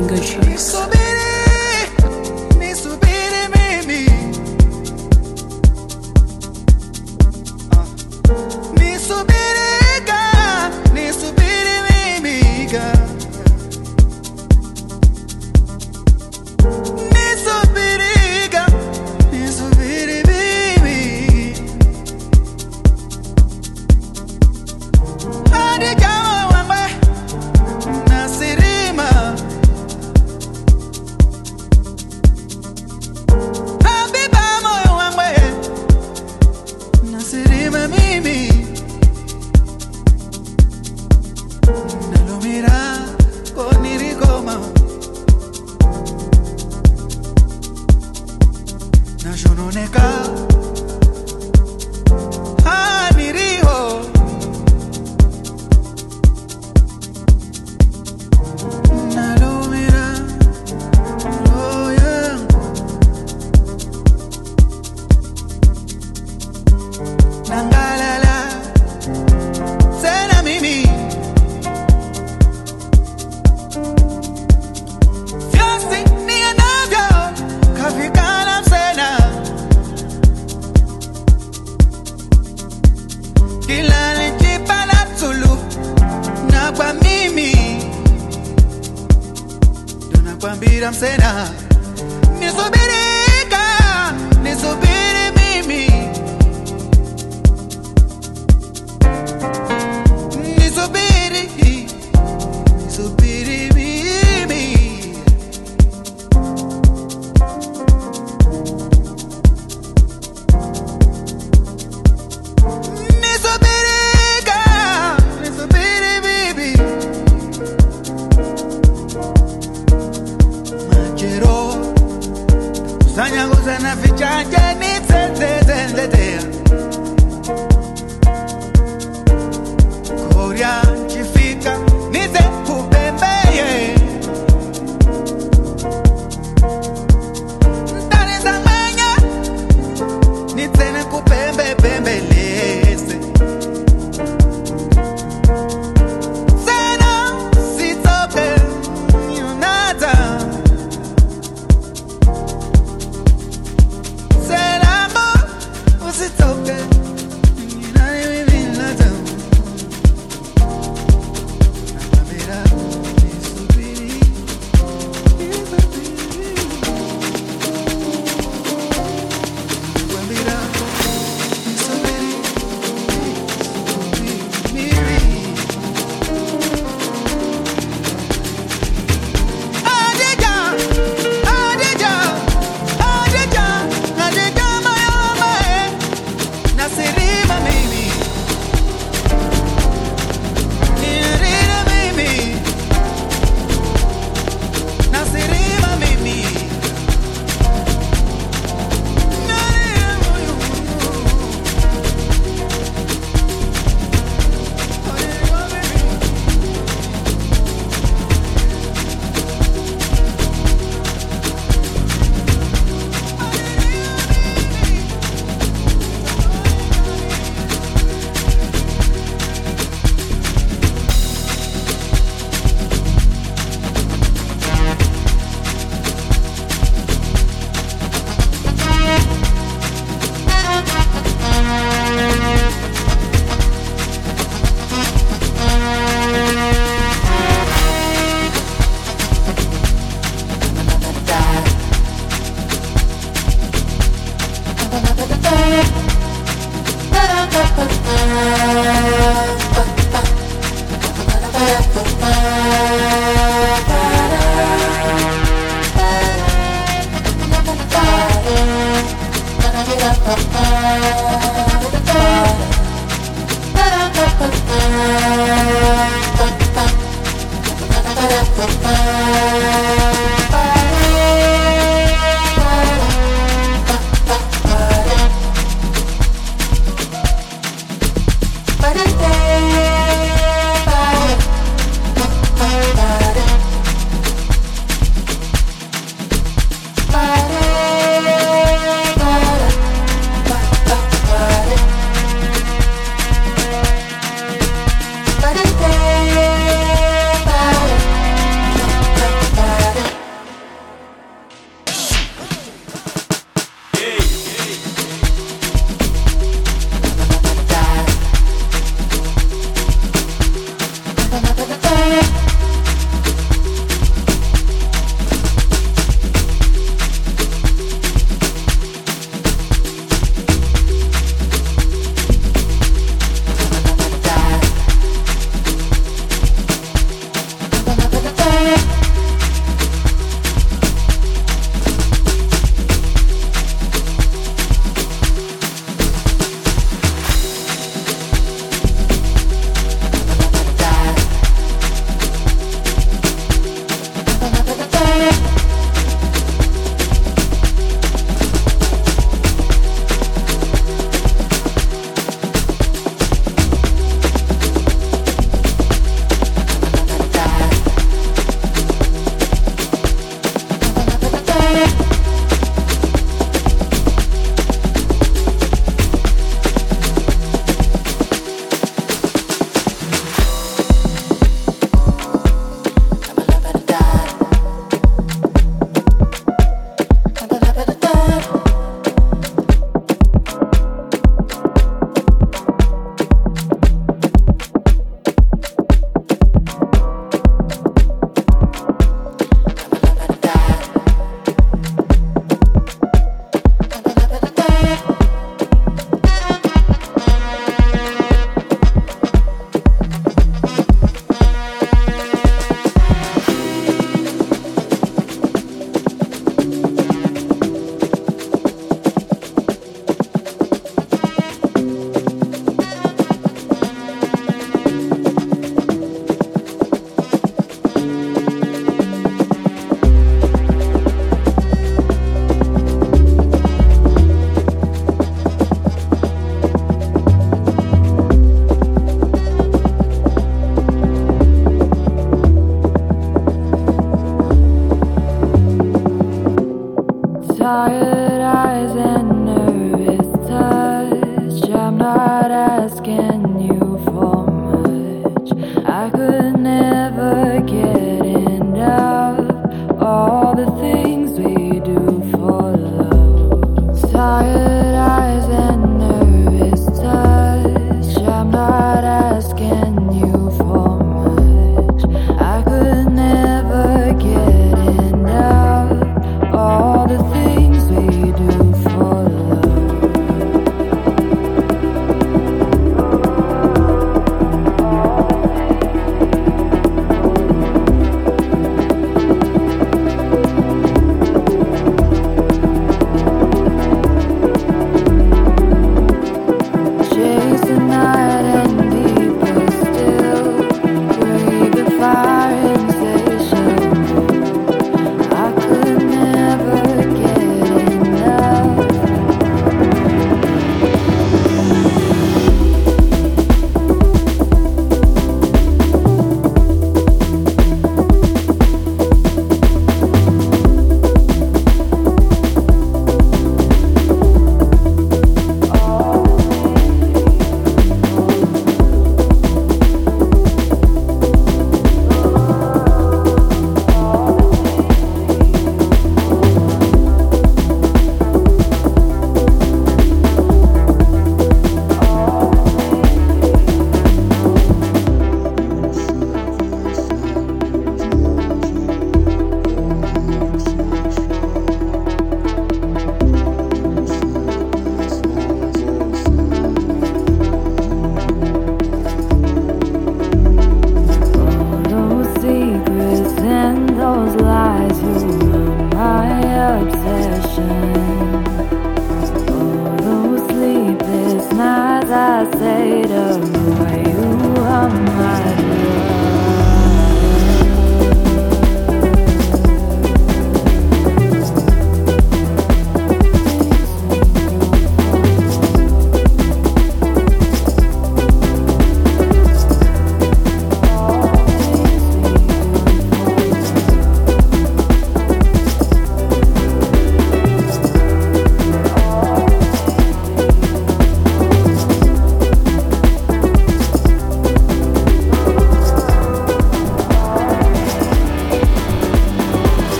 Finger Cheeks. Tunakwambira msena. Nisubirika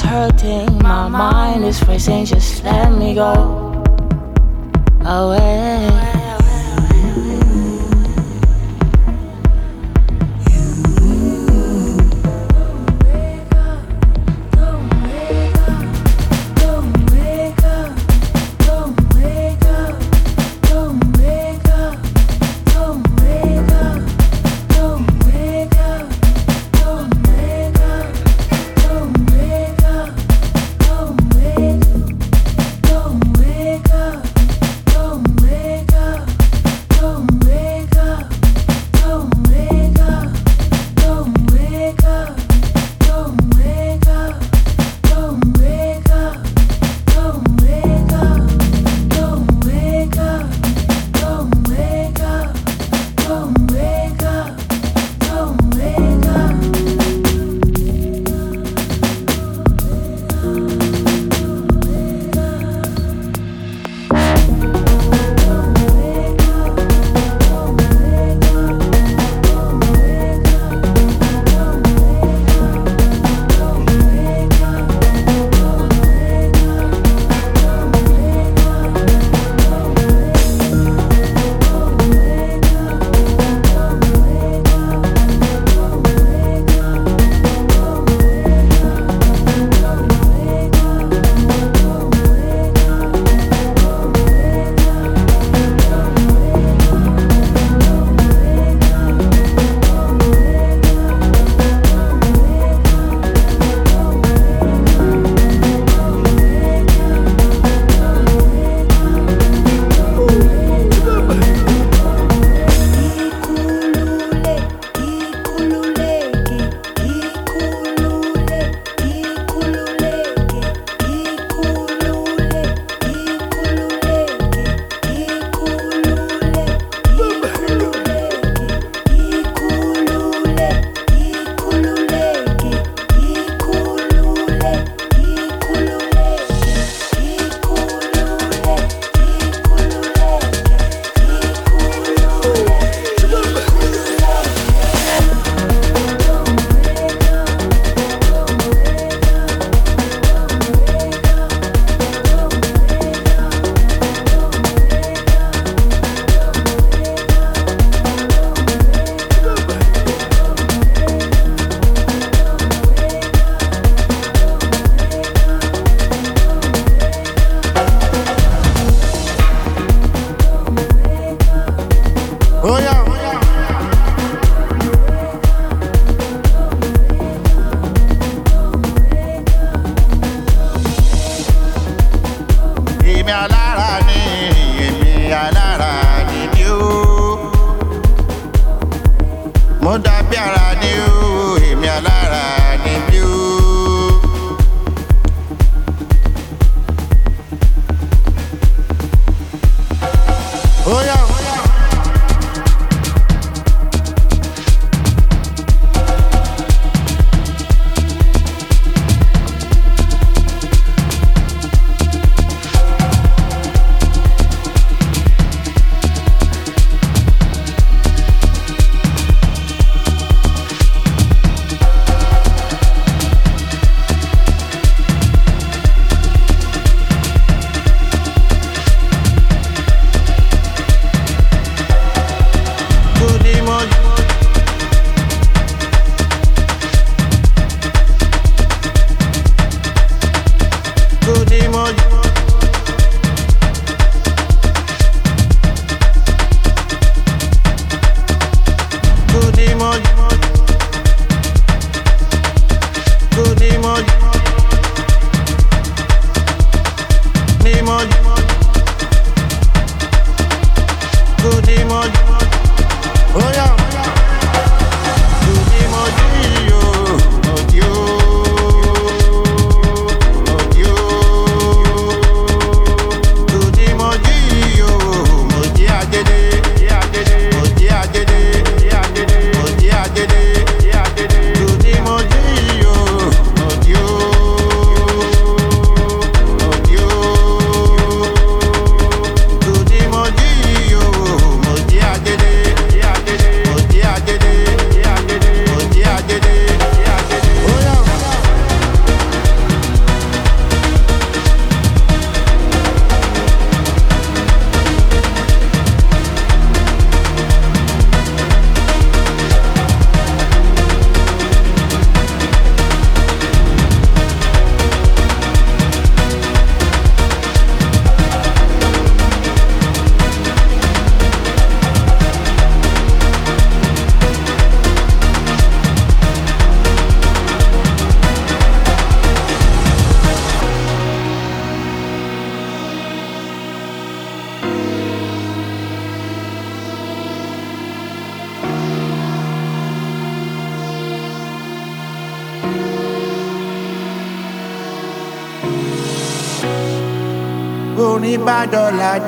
hurting. My mind is racing, just let me go away.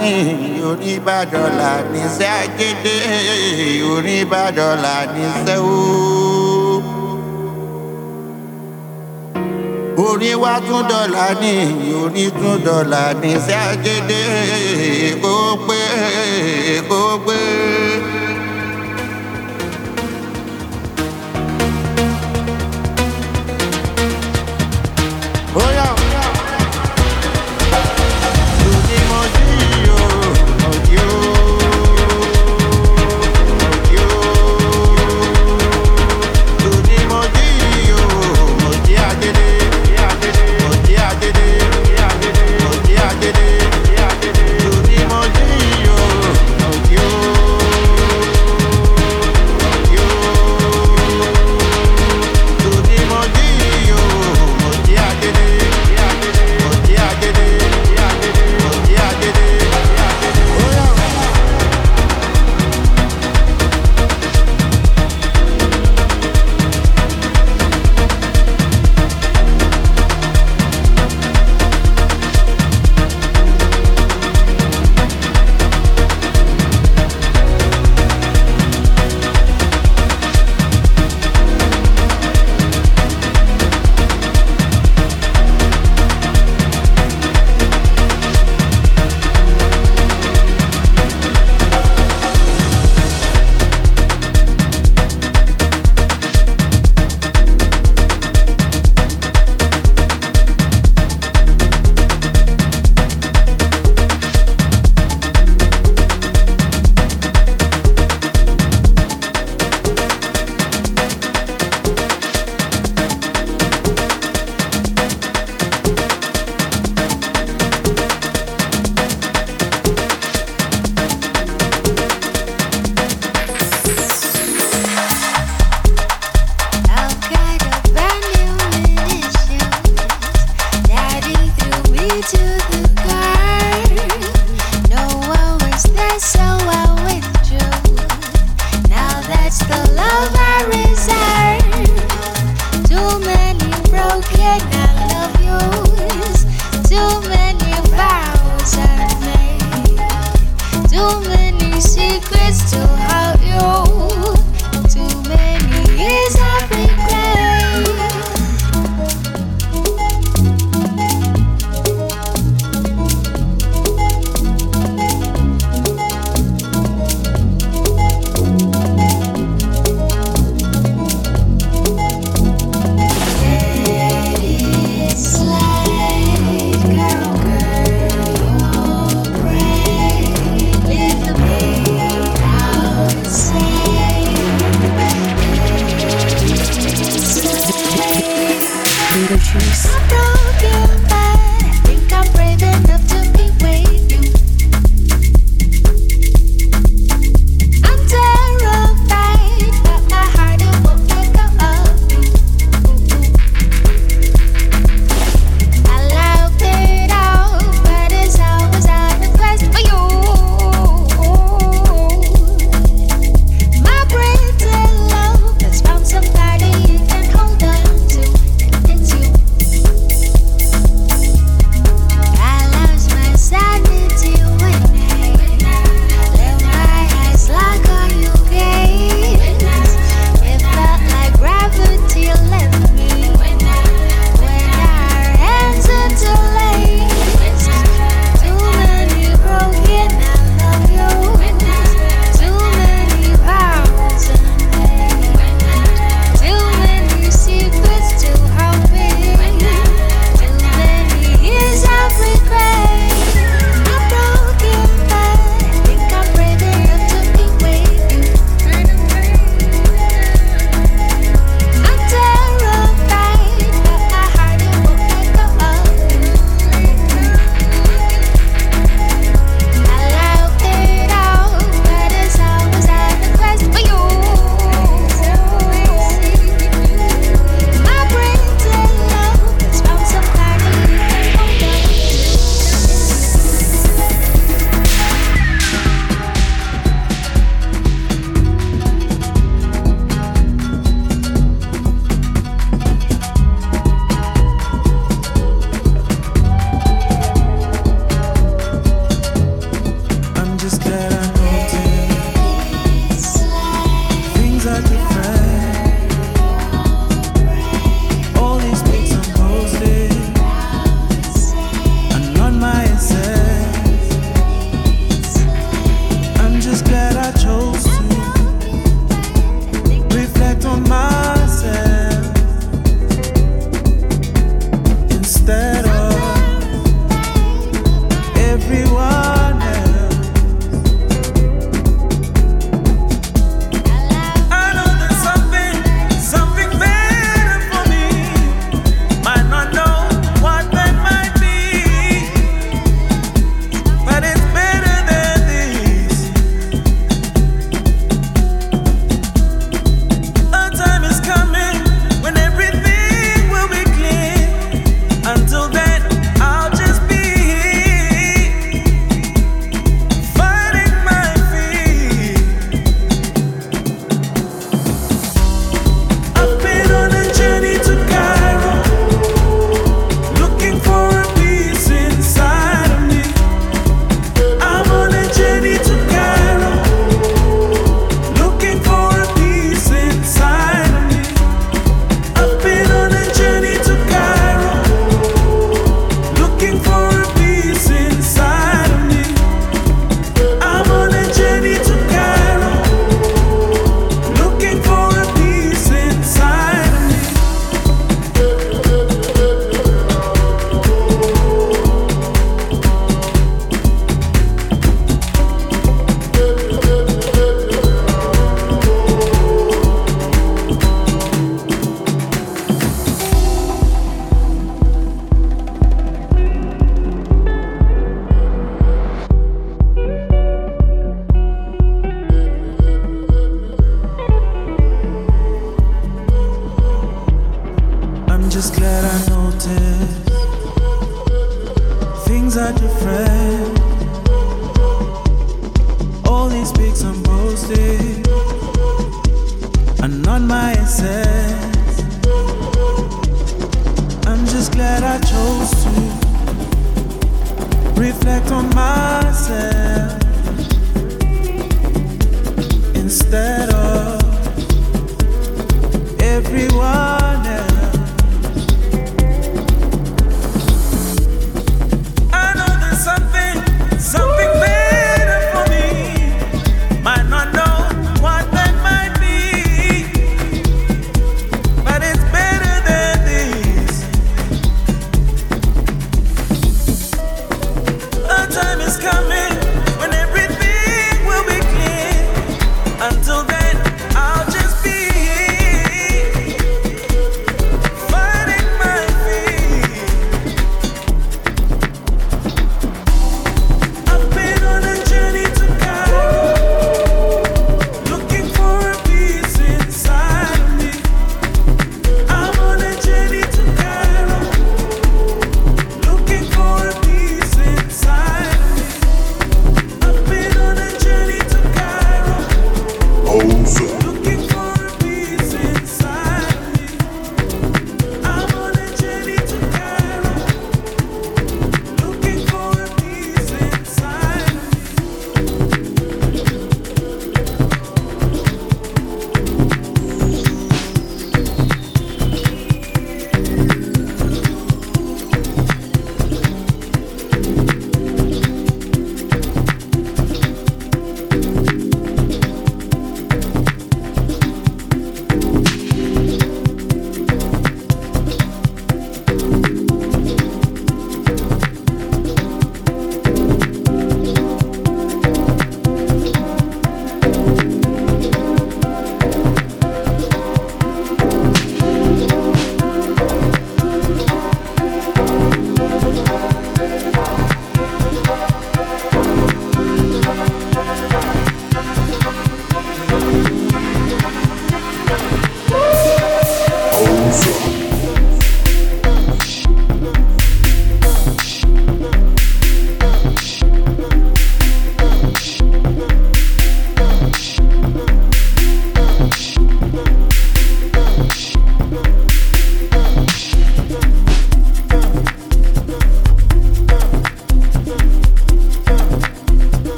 ní orí bá dọ́là níṣẹ́ àgédé orí bá dọ́là níṣẹ́ o. orí wá tún dọ́là ní orí tún dọ́là níṣẹ́ àgédé kó pé kó pé. Now that's the love. just glad I noticed things are different. All these pics I'm posting are not my essence. I'm just glad I chose to reflect on myself instead of everyone.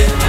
it.